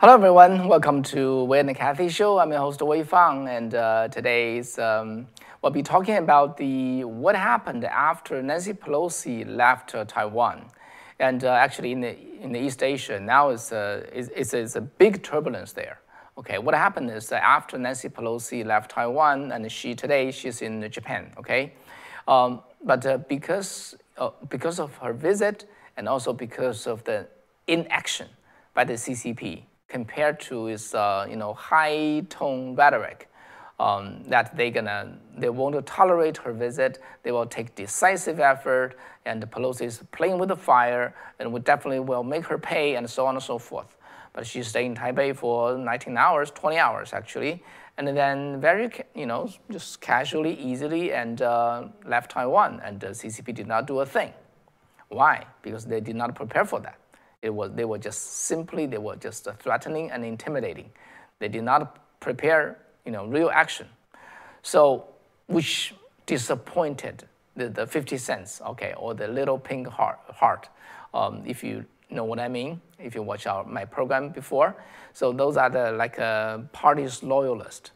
Hello, everyone. Welcome to Wei and Kathy Show. I'm your host Wei Fang, and uh, today's um, we'll be talking about the what happened after Nancy Pelosi left uh, Taiwan, and uh, actually in the in the East Asia now is uh, is, is a big turbulence there. Okay, what happened is that after Nancy Pelosi left Taiwan, and she today she's in Japan. Okay, um, but uh, because uh, because of her visit and also because of the inaction by the CCP compared to its uh, you know high tone rhetoric um, that they gonna they won't tolerate her visit. They will take decisive effort, and Pelosi is playing with the fire, and we definitely will make her pay, and so on and so forth. But she stayed in Taipei for 19 hours, 20 hours actually, and then very you know just casually, easily, and uh, left Taiwan, and the CCP did not do a thing. Why? Because they did not prepare for that. It was, they were just simply, they were just threatening and intimidating. They did not prepare, you know, real action. So, which disappointed the, the 50 cents, okay, or the little pink heart, heart um, if you know what I mean, if you watch our, my program before. So those are the like uh, party's loyalists,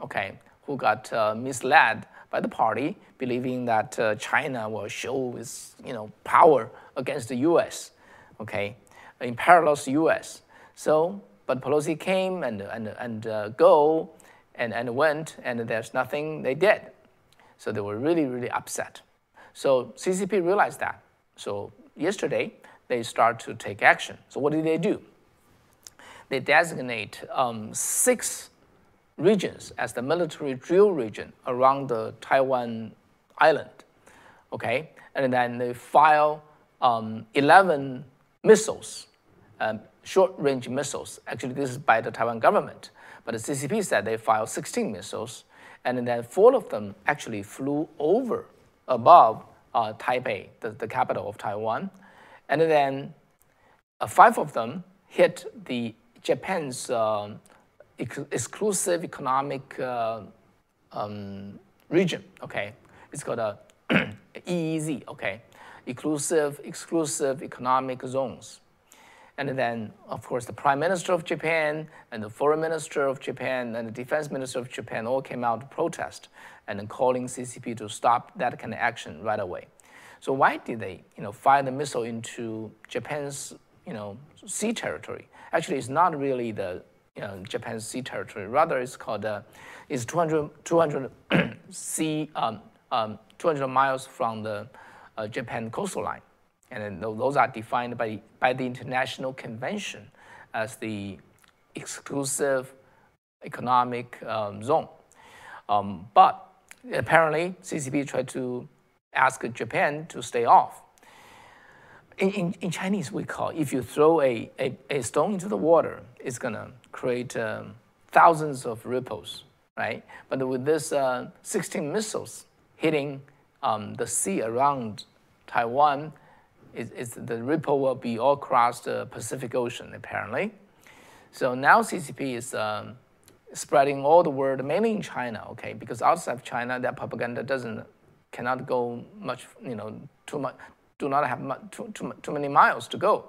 okay, who got uh, misled by the party, believing that uh, China will show its you know power against the U.S. Okay, in parallel to U.S. So, but Pelosi came and, and, and uh, go and, and went, and there's nothing they did. So they were really, really upset. So CCP realized that. So yesterday, they start to take action. So what did they do? They designate um, six regions as the military drill region around the Taiwan island. Okay, and then they file um, 11 missiles um, short-range missiles. Actually, this is by the Taiwan government, but the CCP said they fired 16 missiles, and then four of them actually flew over above uh, Taipei, the, the capital of Taiwan, and then uh, five of them hit the Japan's uh, ex exclusive economic uh, um, region. Okay, it's called a EEZ. Okay, exclusive exclusive economic zones. And then, of course, the Prime Minister of Japan and the Foreign Minister of Japan and the Defense Minister of Japan all came out to protest and calling CCP to stop that kind of action right away. So why did they, you know, fire the missile into Japan's, you know, sea territory? Actually, it's not really the you know, Japan's sea territory. Rather, it's called uh, it's 200, 200 sea, um, um, 200 miles from the uh, Japan coastal line and those are defined by, by the International Convention as the exclusive economic um, zone. Um, but apparently, CCP tried to ask Japan to stay off. In, in, in Chinese, we call if you throw a, a, a stone into the water, it's going to create um, thousands of ripples, right? But with this uh, 16 missiles hitting um, the sea around Taiwan, is, the ripple will be all across the Pacific Ocean, apparently. So now CCP is um, spreading all the word, mainly in China, okay, because outside of China, that propaganda doesn't, cannot go much, you know, too much, do not have too, too, too many miles to go.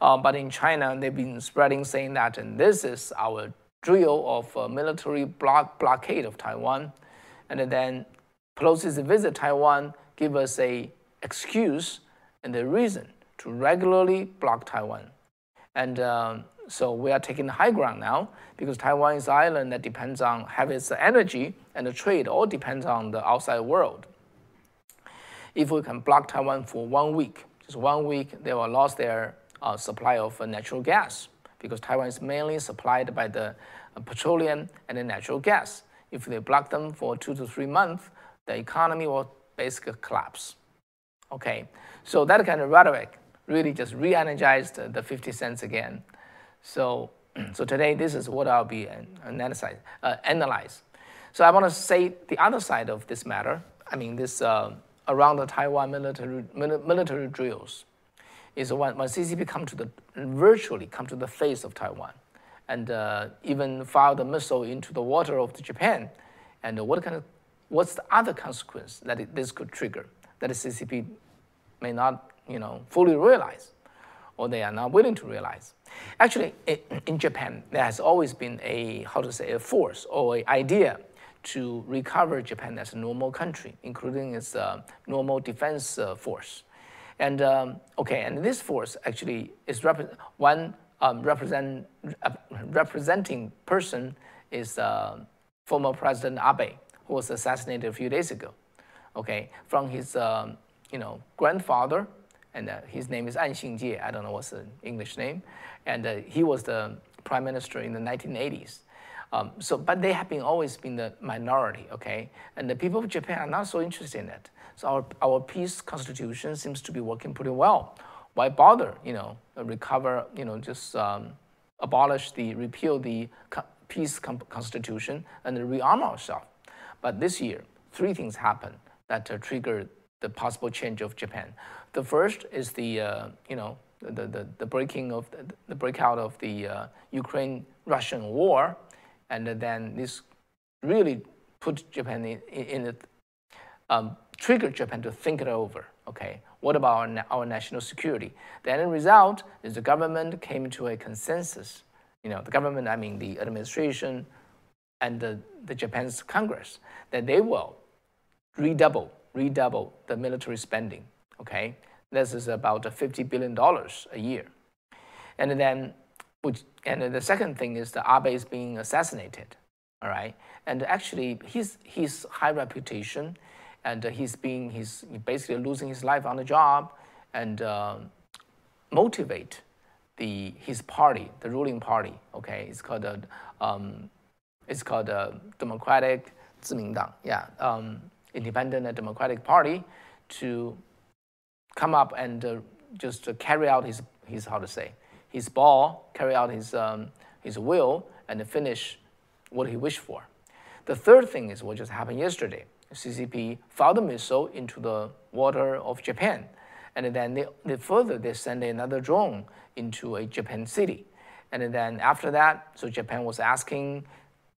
Uh, but in China, they've been spreading saying that, and this is our drill of uh, military block, blockade of Taiwan. And then Pelosi's visit Taiwan give us a excuse and the reason to regularly block Taiwan. And um, so we are taking the high ground now because Taiwan is an island that depends on having its energy and the trade all depends on the outside world. If we can block Taiwan for one week, just one week, they will lose their uh, supply of uh, natural gas because Taiwan is mainly supplied by the uh, petroleum and the natural gas. If they block them for two to three months, the economy will basically collapse. Okay, so that kind of rhetoric really just re-energized the 50 cents again. So, so today this is what I'll be analyze. Uh, analyze. So I want to say the other side of this matter. I mean, this uh, around the Taiwan military military drills is when, when CCP come to the virtually come to the face of Taiwan, and uh, even fire the missile into the water of the Japan, and what kind of what's the other consequence that it, this could trigger? that the CCP may not, you know, fully realize. or they are not willing to realize. Actually, in Japan, there has always been a, how to say, a force or an idea to recover Japan as a normal country, including its uh, normal defense uh, force. And um, okay, and this force actually is rep- one um, represent, uh, representing person is uh, former President Abe, who was assassinated a few days ago. Okay, from his um, you know grandfather, and uh, his name is An Xingjie. I don't know what's the English name, and uh, he was the prime minister in the 1980s. Um, so, but they have been always been the minority, okay? And the people of Japan are not so interested in it. So our, our peace constitution seems to be working pretty well. Why bother, you know, recover, you know, just um, abolish the, repeal the peace constitution and rearm ourselves. But this year, three things happened that uh, triggered the possible change of Japan. The first is the, uh, you know, the, the, the breaking of the, the breakout of the uh, Ukraine-Russian war, and then this really put Japan in, in a, um, triggered Japan to think it over. Okay, what about our, our national security? The end result is the government came to a consensus. You know, the government, I mean the administration and the, the Japan's Congress, that they will redouble, redouble the military spending. Okay, this is about $50 billion a year. And then which, and the second thing is the Abe is being assassinated, all right? And actually, his, his high reputation, and he's being, he's basically losing his life on the job, and uh, motivate the, his party, the ruling party, okay? It's called, a, um, it's called a Democratic 自民党, yeah, um, Independent and Democratic Party to come up and uh, just carry out his, his, how to say, his ball, carry out his, um, his will, and finish what he wished for. The third thing is what just happened yesterday. CCP fired a missile into the water of Japan, and then they, they further they sent another drone into a Japan city, and then after that, so Japan was asking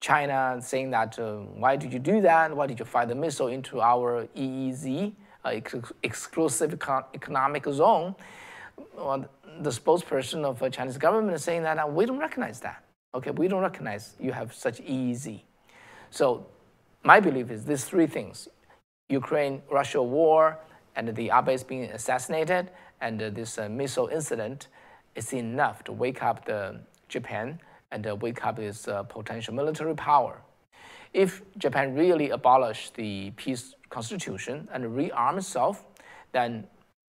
China, saying that uh, why did you do that? Why did you fire the missile into our EEZ, uh, ex exclusive economic zone? Well, the spokesperson of the Chinese government is saying that uh, we don't recognize that. Okay, we don't recognize you have such EEZ. So my belief is these three things, Ukraine-Russia war, and the Abe is being assassinated, and uh, this uh, missile incident is enough to wake up the Japan and uh, wake up its uh, potential military power. If Japan really abolished the peace constitution and rearm itself, then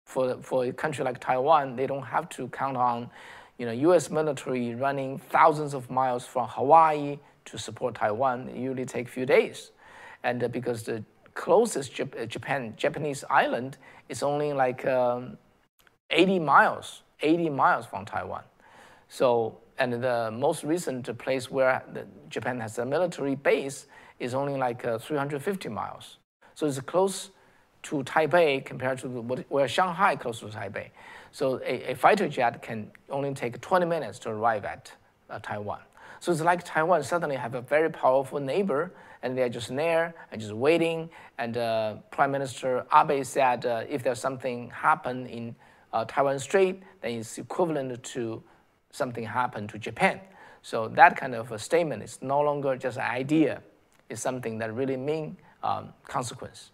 for, for a country like Taiwan, they don't have to count on you know, U.S. military running thousands of miles from Hawaii to support Taiwan. It usually take a few days. And uh, because the closest Jap uh, Japan, Japanese island is only like um, 80 miles, 80 miles from Taiwan. So, and the most recent place where Japan has a military base is only like uh, 350 miles. So it's close to Taipei compared to where Shanghai close to Taipei. So a, a, fighter jet can only take 20 minutes to arrive at uh, Taiwan. So it's like Taiwan suddenly have a very powerful neighbor, and they're just there and just waiting. And uh, Prime Minister Abe said, uh, if there's something happen in uh, Taiwan Strait, then it's equivalent to something happened to Japan. So that kind of a statement is no longer just an idea; it's something that really mean um, consequence.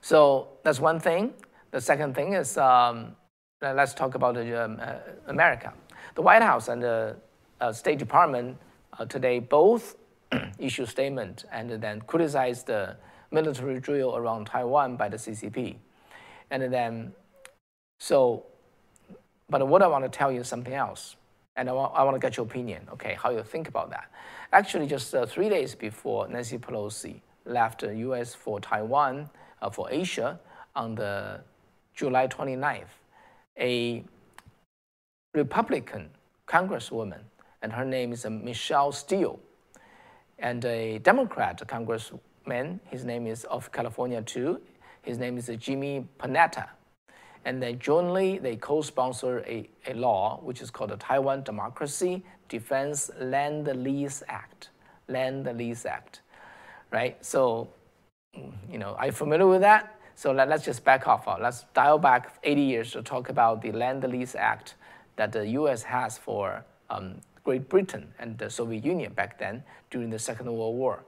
So that's one thing. The second thing is um, let's talk about um, uh, America. The White House and the uh, State Department uh, today both issue statement and then criticize the military drill around Taiwan by the CCP. And then, so, but what I want to tell you is something else. And I want, I want to get your opinion, okay, how you think about that. Actually, just uh, three days before Nancy Pelosi left the US for Taiwan, uh, for Asia on the July 29th, a Republican congresswoman, and her name is uh, Michelle Steel, and a Democrat congressman, his name is of California too, his name is uh, Jimmy Panetta. And then jointly, they co-sponsor a, a law which is called the Taiwan Democracy Defense Land Lease Act. Land Lease Act, right? So you know, are you familiar with that? So let, us just back off. Let's dial back 80 years to talk about the Land Lease Act that the U.S. has for um, Great Britain and the Soviet Union back then during the Second World War.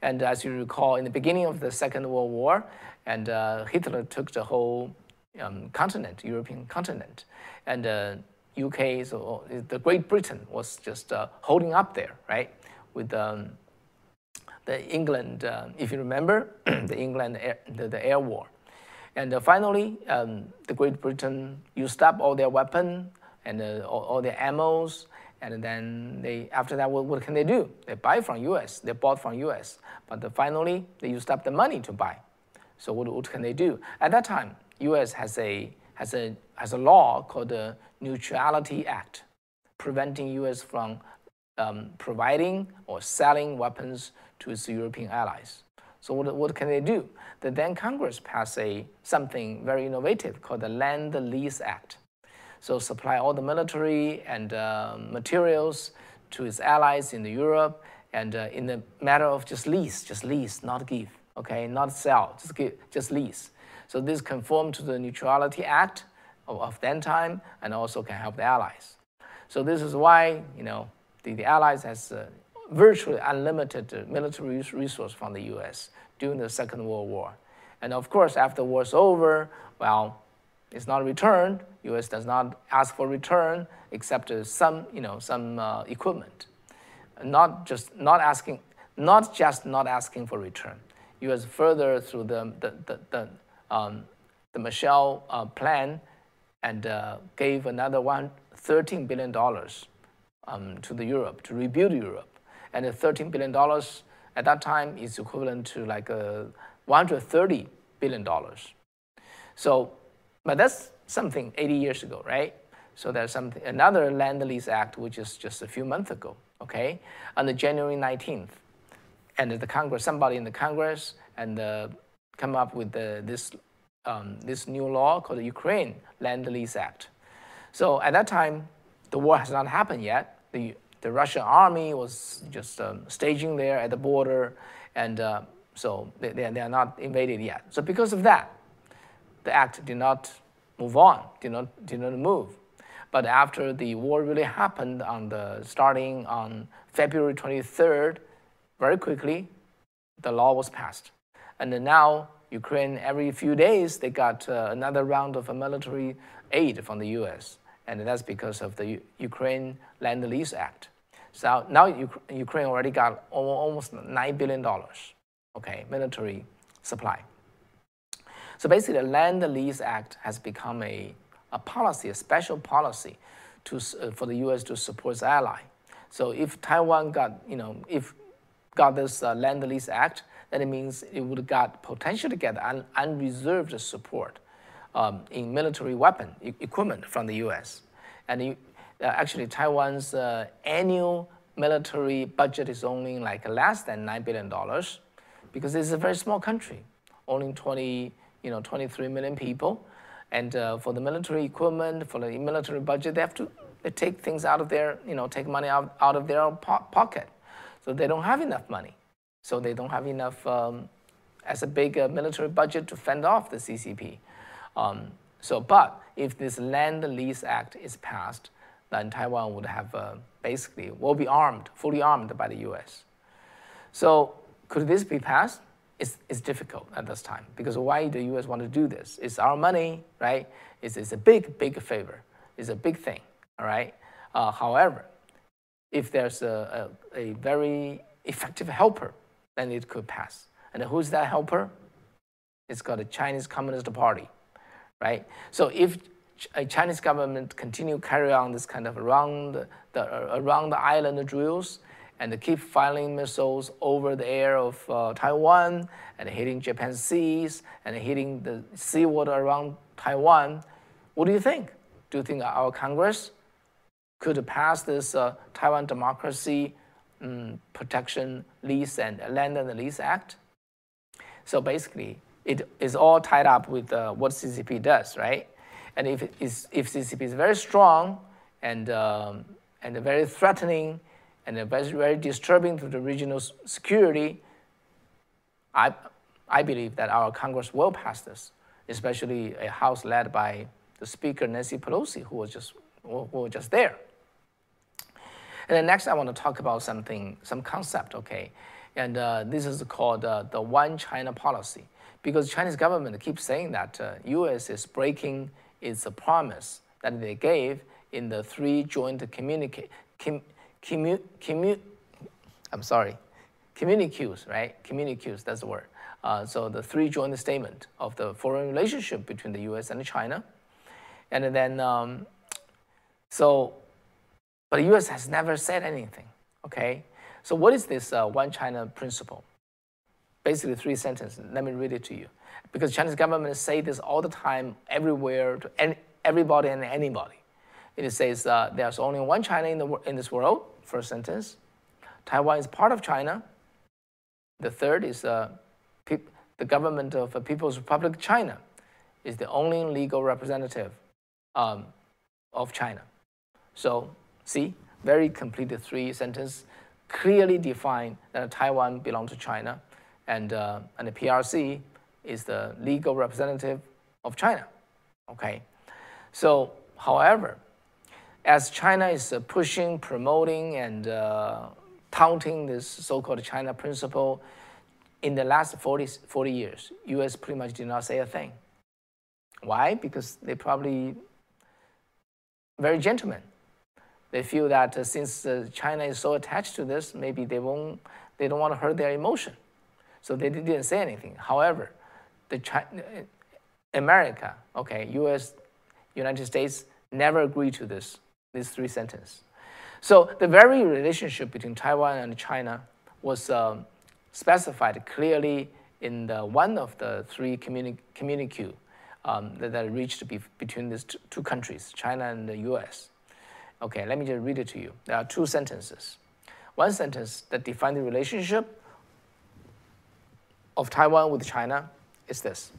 And as you recall, in the beginning of the Second World War, and uh, Hitler took the whole um, continent, European continent, and uh, UK, so uh, the Great Britain was just uh, holding up there, right, with um, the England, uh, if you remember, the England air, the, the, air war. And uh, finally, um, the Great Britain used up all their weapons and uh, all, all, their ammos, and then they, after that, what, what, can they do? They buy from U.S., they bought from U.S., but finally, they used up the money to buy. So what, what can they do? At that time, U.S. has a, has a, has a law called the Neutrality Act, preventing U.S. from um, providing or selling weapons to its European allies. So what, what can they do? The then Congress passed a, something very innovative called the Land Lease Act. So supply all the military and uh, materials to its allies in Europe and uh, in the matter of just lease, just lease, not give, okay, not sell, just give, just lease. So this conform to the Neutrality Act of, of then time and also can help the allies. So this is why, you know, the, the allies has uh, virtually unlimited military resource from the U.S. during the Second World War. And of course, after war's over, well, it's not returned. U.S. does not ask for return except some, you know, some uh, equipment. Not just not asking, not just not asking for return. U.S. further through the the the, the, um, the Marshall uh, Plan and uh, gave another one $13 billion um, to the Europe to rebuild Europe and the $13 billion at that time is equivalent to like a $130 billion. So, but that's something 80 years ago, right? So there's something, another Land Lease Act, which is just a few months ago, okay? On the January 19th, and the Congress, somebody in the Congress, and uh, come up with the, this, um, this new law called the Ukraine Land Lease Act. So at that time, the war has not happened yet. The the Russian army was just um, staging there at the border, and uh, so they, they, are not invaded yet. So because of that, the act did not move on, did not, did not move. But after the war really happened on the starting on February 23rd, very quickly, the law was passed. And now Ukraine, every few days, they got uh, another round of military aid from the U.S. And that's because of the U Ukraine Land Lease Act. So now Ukraine already got almost $9 billion, okay, military supply. So basically, the Land Lease Act has become a, a policy, a special policy to, uh, for the U.S. to support its ally. So if Taiwan got, you know, if got this uh, Land Lease Act, then it means it would got potential to get un, unreserved support um, in military weapon e equipment from the U.S. And uh, actually Taiwan's uh, annual military budget is only like less than $9 billion because it's a very small country, only 20, you know, 23 million people. And uh, for the military equipment, for the military budget, they have to they take things out of their, you know, take money out, out of their po pocket. So they don't have enough money. So they don't have enough um, as a big uh, military budget to fend off the CCP. Um, so, but if this Land Lease Act is passed, then Taiwan would have uh, basically will be armed, fully armed by the U.S. So could this be passed? It's, it's difficult at this time because why the U.S. want to do this? It's our money, right? It's, it's a big, big favor. It's a big thing, all right? Uh, however, if there's a, a, a very effective helper, then it could pass. And who's that helper? It's called the Chinese Communist Party, right? So if a Chinese government continue carry on this kind of around the, around the island drills and keep firing missiles over the air of uh, Taiwan and hitting Japan seas and hitting the seawater around Taiwan. What do you think? Do you think our Congress could pass this uh, Taiwan Democracy um, Protection Lease and Land and Lease Act? So basically, it is all tied up with uh, what CCP does, right? And if, is, if CCP is very strong and, um, and very threatening and very, very disturbing to the regional security, I, I believe that our Congress will pass this, especially a House led by the Speaker Nancy Pelosi, who was just who was just there. And then next, I want to talk about something, some concept, okay? And uh, this is called uh, the One China policy, because Chinese government keeps saying that uh, U.S. is breaking its promise that they gave in the three joint communicate, com, commu, commu, I'm sorry, communiques, right? Communiques, that's the word. Uh, so the three joint statement of the foreign relationship between the U.S. and China, and then um, so but the US has never said anything, okay? So what is this uh, one China principle? Basically three sentences. Let me read it to you. Because Chinese government say this all the time, everywhere, to any, everybody and anybody. It says uh, there's only one China in, the, in this world, first sentence. Taiwan is part of China. The third is uh, the government of the People's Republic of China is the only legal representative um, of China. So See, very complete three sentence, clearly define that Taiwan belongs to China, and, uh, and the PRC is the legal representative of China. Okay, so however, as China is uh, pushing, promoting, and uh, touting this so-called China principle, in the last 40, 40 years, U.S. pretty much did not say a thing. Why? Because they probably very gentlemen they feel that uh, since uh, China is so attached to this, maybe they won't, they don't want to hurt their emotion. So they didn't say anything. However, the China, uh, America, okay, U.S., United States never agreed to this, these three sentences. So the very relationship between Taiwan and China was um, specified clearly in the, one of the three communi- communique um, that, that, reached be, between these two countries, China and the U.S. Okay, let me just read it to you. There are two sentences. One sentence that defines the relationship of Taiwan with China is this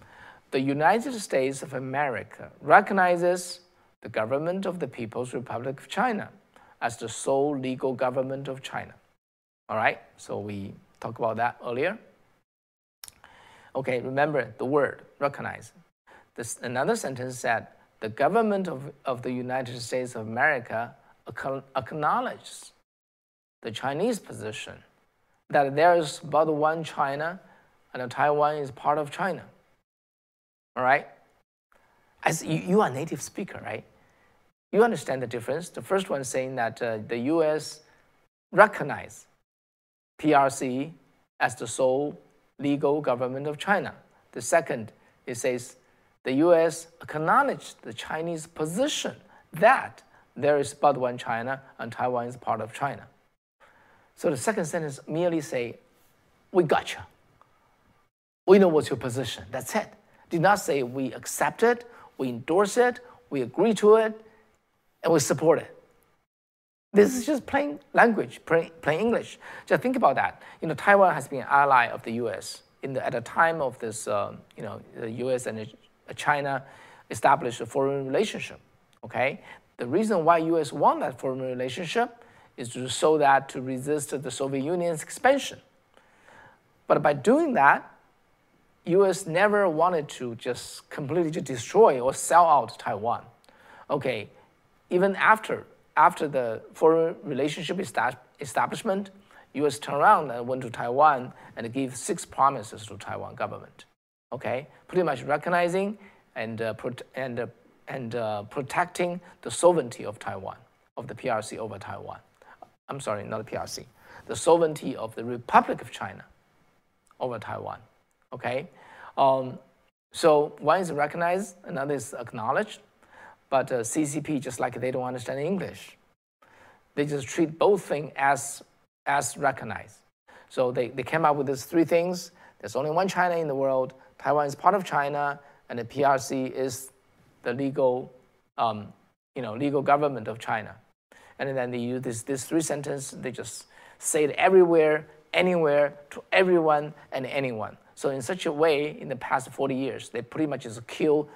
The United States of America recognizes the government of the People's Republic of China as the sole legal government of China. All right, so we talked about that earlier. Okay, remember the word recognize. This, another sentence said the government of, of the United States of America acknowledges the Chinese position that there is but one China and Taiwan is part of China. All right? As you, you are a native speaker, right? You understand the difference. The first one saying that uh, the US recognize PRC as the sole legal government of China. The second, it says the US acknowledged the Chinese position that there is but one China and Taiwan is part of China. So the second sentence merely say, we got you. We know what's your position. That's it. Did not say we accept it, we endorse it, we agree to it, and we support it. This is just plain language, plain, plain English. Just think about that. You know, Taiwan has been an ally of the U.S. In the, at the time of this, uh, you know, the U.S. and China established a foreign relationship. Okay, the reason why U.S. won that foreign relationship is to so that to resist the Soviet Union's expansion. But by doing that, U.S. never wanted to just completely destroy or sell out Taiwan. Okay, even after after the foreign relationship establishment, U.S. turned around and went to Taiwan and gave six promises to Taiwan government. Okay, pretty much recognizing and uh, and uh, and uh, protecting the sovereignty of Taiwan, of the PRC over Taiwan. I'm sorry, not the PRC, the sovereignty of the Republic of China over Taiwan. Okay, um, so one is recognized, another is acknowledged, but uh, CCP just like they don't understand English, they just treat both things as as recognized. So they, they came up with these three things. There's only one China in the world. Taiwan is part of China, and the PRC is the legal, um, you know, legal government of China. And then they use this, this three sentences, they just say it everywhere, anywhere, to everyone and anyone. So in such a way, in the past 40 years, they pretty much just kill,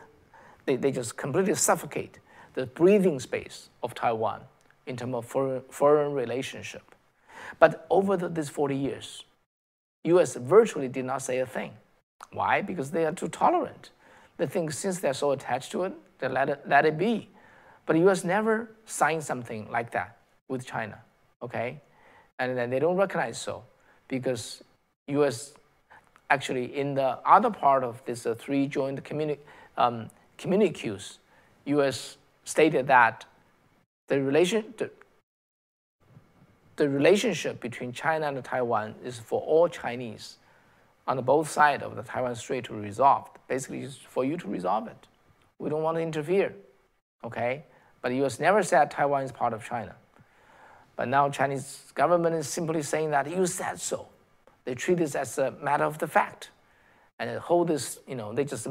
they, they just completely suffocate the breathing space of Taiwan in terms of foreign, foreign relationship. But over the, these 40 years, U.S. virtually did not say a thing. Why? Because they are too tolerant. They think since they're so attached to it, they let it, let it be. But the U.S. never signed something like that with China, okay? And then they don't recognize so because U.S. actually in the other part of this uh, three joint communi- um, communiques, U.S. stated that the relation the, the relationship between China and Taiwan is for all Chinese on both sides of the Taiwan Strait to resolve. Basically, it's for you to resolve it. We don't want to interfere, okay? But the U.S. never said Taiwan is part of China. But now Chinese government is simply saying that you said so. They treat this as a matter of the fact, and hold this. You know, they just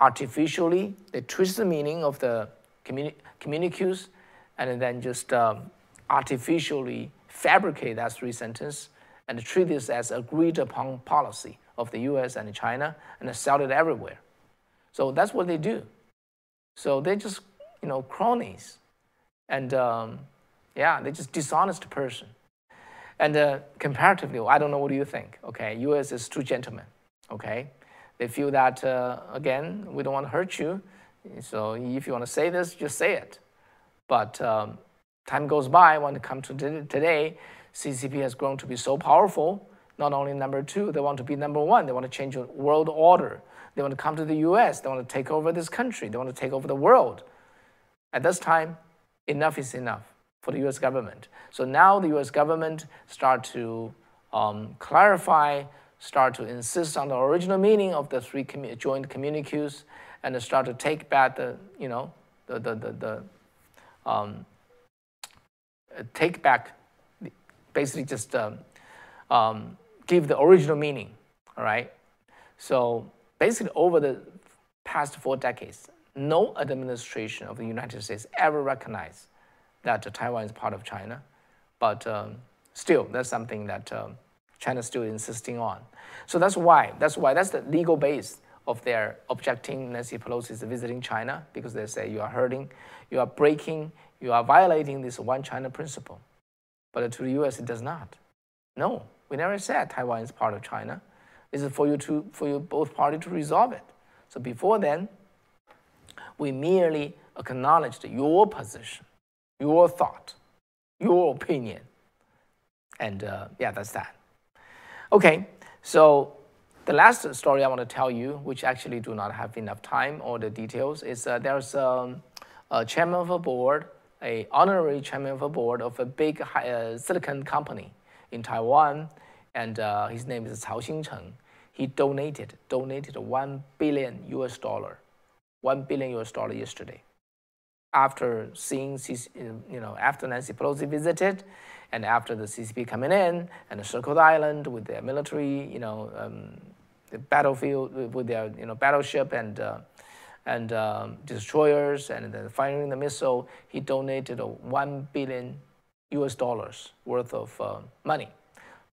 artificially they twist the meaning of the communi- communiques, and then just um, artificially fabricate that three sentence and treat this as agreed upon policy of the U.S. and China, and sell it everywhere. So that's what they do. So they're just you know cronies, and um, yeah, they're just dishonest person. And uh, comparatively, I don't know what do you think. Okay, U.S. is two gentlemen. Okay, they feel that uh, again, we don't want to hurt you. So if you want to say this, just say it. But um, time goes by. When it comes to today, CCP has grown to be so powerful. Not only number two, they want to be number one. They want to change the world order. They want to come to the U.S. They want to take over this country. They want to take over the world. At this time, enough is enough for the U.S. government. So now the U.S. government start to um, clarify, start to insist on the original meaning of the three commu joint communiques, and start to take back the, you know, the the the, the um, take back, basically just um, um, give the original meaning. All right. So basically, over the past four decades, no administration of the United States ever recognized that Taiwan is part of China, but um, still, that's something that um, China is still insisting on. So that's why, that's why, that's the legal base of their objecting Nancy Pelosi's visiting China, because they say you are hurting, you are breaking, you are violating this one China principle. But to the US, it does not. No, we never said Taiwan is part of China. This is for you to, for you both parties to resolve it. So before then, we merely acknowledged your position your thought, your opinion. And uh, yeah, that's that. Okay, so the last story I want to tell you, which actually do not have enough time or the details, is uh, there's um, a chairman of a board, a honorary chairman of a board of a big uh, silicon company in Taiwan, and uh, his name is Cao Xingcheng. He donated donated one billion U.S. dollar, one billion U.S. dollar yesterday after seeing, you know, after Nancy Pelosi visited, and after the CCP coming in and circled the island with their military, you know, um, the battlefield with their, you know, battleship and uh, and um, destroyers, and then firing the missile, he donated a one billion U.S. dollars worth of uh, money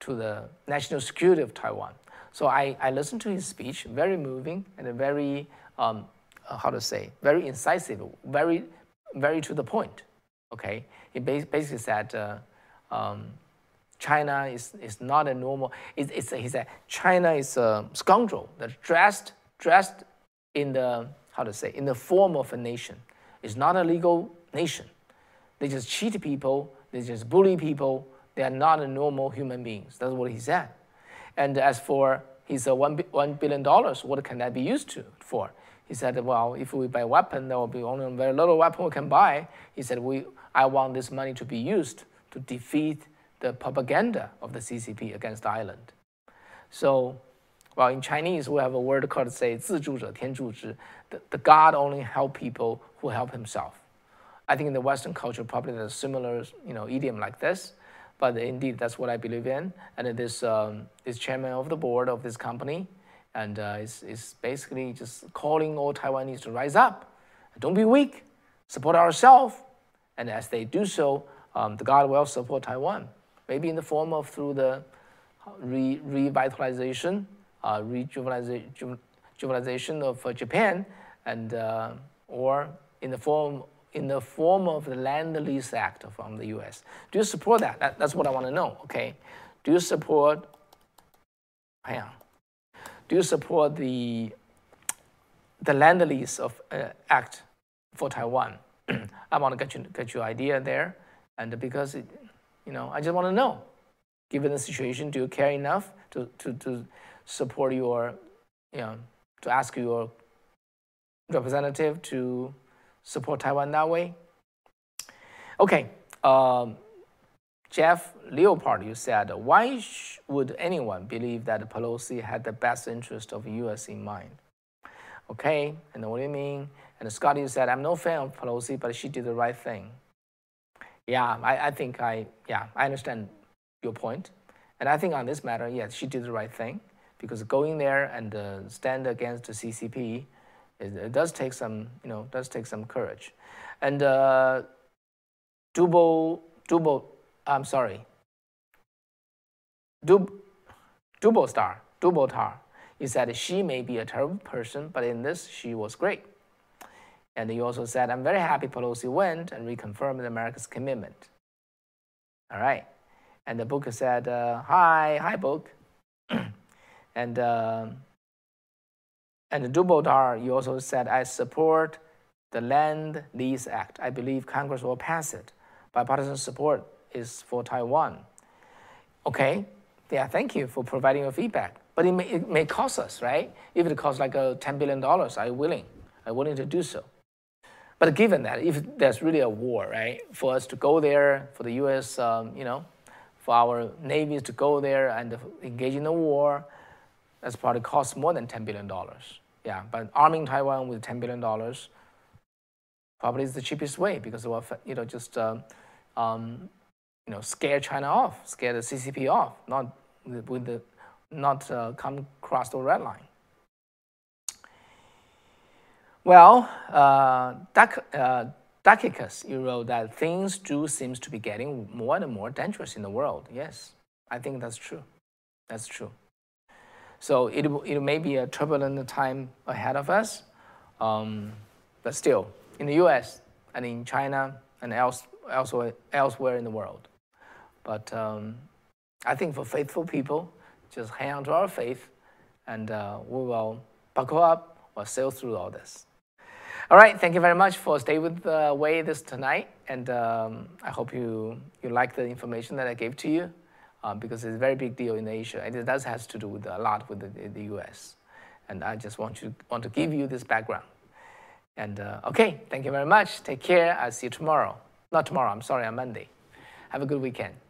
to the national security of Taiwan. So I, I listened to his speech, very moving and very, um, how to say, very incisive, very very to the point. Okay, he basically said uh, um, China is, is not a normal. It's, it's he said China is a scoundrel that dressed dressed in the how to say in the form of a nation. It's not a legal nation. They just cheat people. They just bully people. They are not a normal human beings. That's what he said. And as for his uh, one, $1 billion, what can that be used to for? He said, well, if we buy a weapon, there will be only a very little weapon we can buy. He said, we, I want this money to be used to defeat the propaganda of the CCP against the island. So, well, in Chinese, we have a word called, say, 自助者,天助之. The, the God only help people who help himself. I think in the Western culture, probably there's a similar, you know, idiom like this. But indeed, that's what I believe in. And this, um, this chairman of the board of this company, and uh, it's, it's basically just calling all Taiwanese to rise up. Don't be weak. Support ourselves. And as they do so, um, the God will support Taiwan. Maybe in the form of through the re revitalization, uh, rejuvenization of uh, Japan, and uh, or in the form in the form of the Land Lease Act from the U.S. Do you support that? that that's what I want to know. Okay, do you support? Yeah. do you support the the land lease of uh, act for Taiwan? I want to get you get your idea there, and because it, you know, I just want to know, given the situation, do you care enough to to to support your, you know, to ask your representative to support Taiwan that way? Okay, um, Jeff Leopard, you said, why would anyone believe that Pelosi had the best interest of the U.S. in mind? Okay, and what do you mean? And Scott, you said, I'm no fan of Pelosi, but she did the right thing. Yeah, I, I think I, yeah, I understand your point. And I think on this matter, yes, she did the right thing because going there and uh, stand against the CCP, it, it, does take some, you know, does take some courage. And uh, Dubo, Dubo, I'm sorry, Dub, Dubo Star, Dubo Tar, he said she may be a terrible person, but in this she was great. And he also said, I'm very happy Pelosi went and reconfirmed America's commitment. All right. And the book said, uh, hi, hi, book. And uh, and Dubodar, you also said, I support the Land Lease Act. I believe Congress will pass it. Bipartisan support is for Taiwan. Okay, yeah, thank you for providing your feedback. But it may, it may cost us, right? If it costs like a $10 billion, I'm willing. I'm willing to do so. But given that, if there's really a war, right, for us to go there, for the U.S., um, you know, for our navies to go there and engage in a war, that's probably cost more than $10 billion. Yeah, but arming Taiwan with $10 billion probably is the cheapest way because will, you know, just, uh, um, you know, scare China off, scare the CCP off, not with the, not uh, come across the red line. Well, uh, uh, Dacicus, you wrote that things do seems to be getting more and more dangerous in the world. Yes, I think that's true. That's true. So it, it may be a turbulent time ahead of us, um, but still, in the U.S. and in China and else, elsewhere, elsewhere in the world. But um, I think for faithful people, just hang on to our faith, and uh, we will buckle up or sail through all this. All right, thank you very much for staying with uh, Wei this tonight, and um, I hope you you like the information that I gave to you, uh, because it's a very big deal in Asia, and it does has to do with a lot with the, the U.S. And I just want to want to give you this background. And uh, okay, thank you very much. Take care. I'll see you tomorrow. Not tomorrow. I'm sorry, on Monday. Have a good weekend.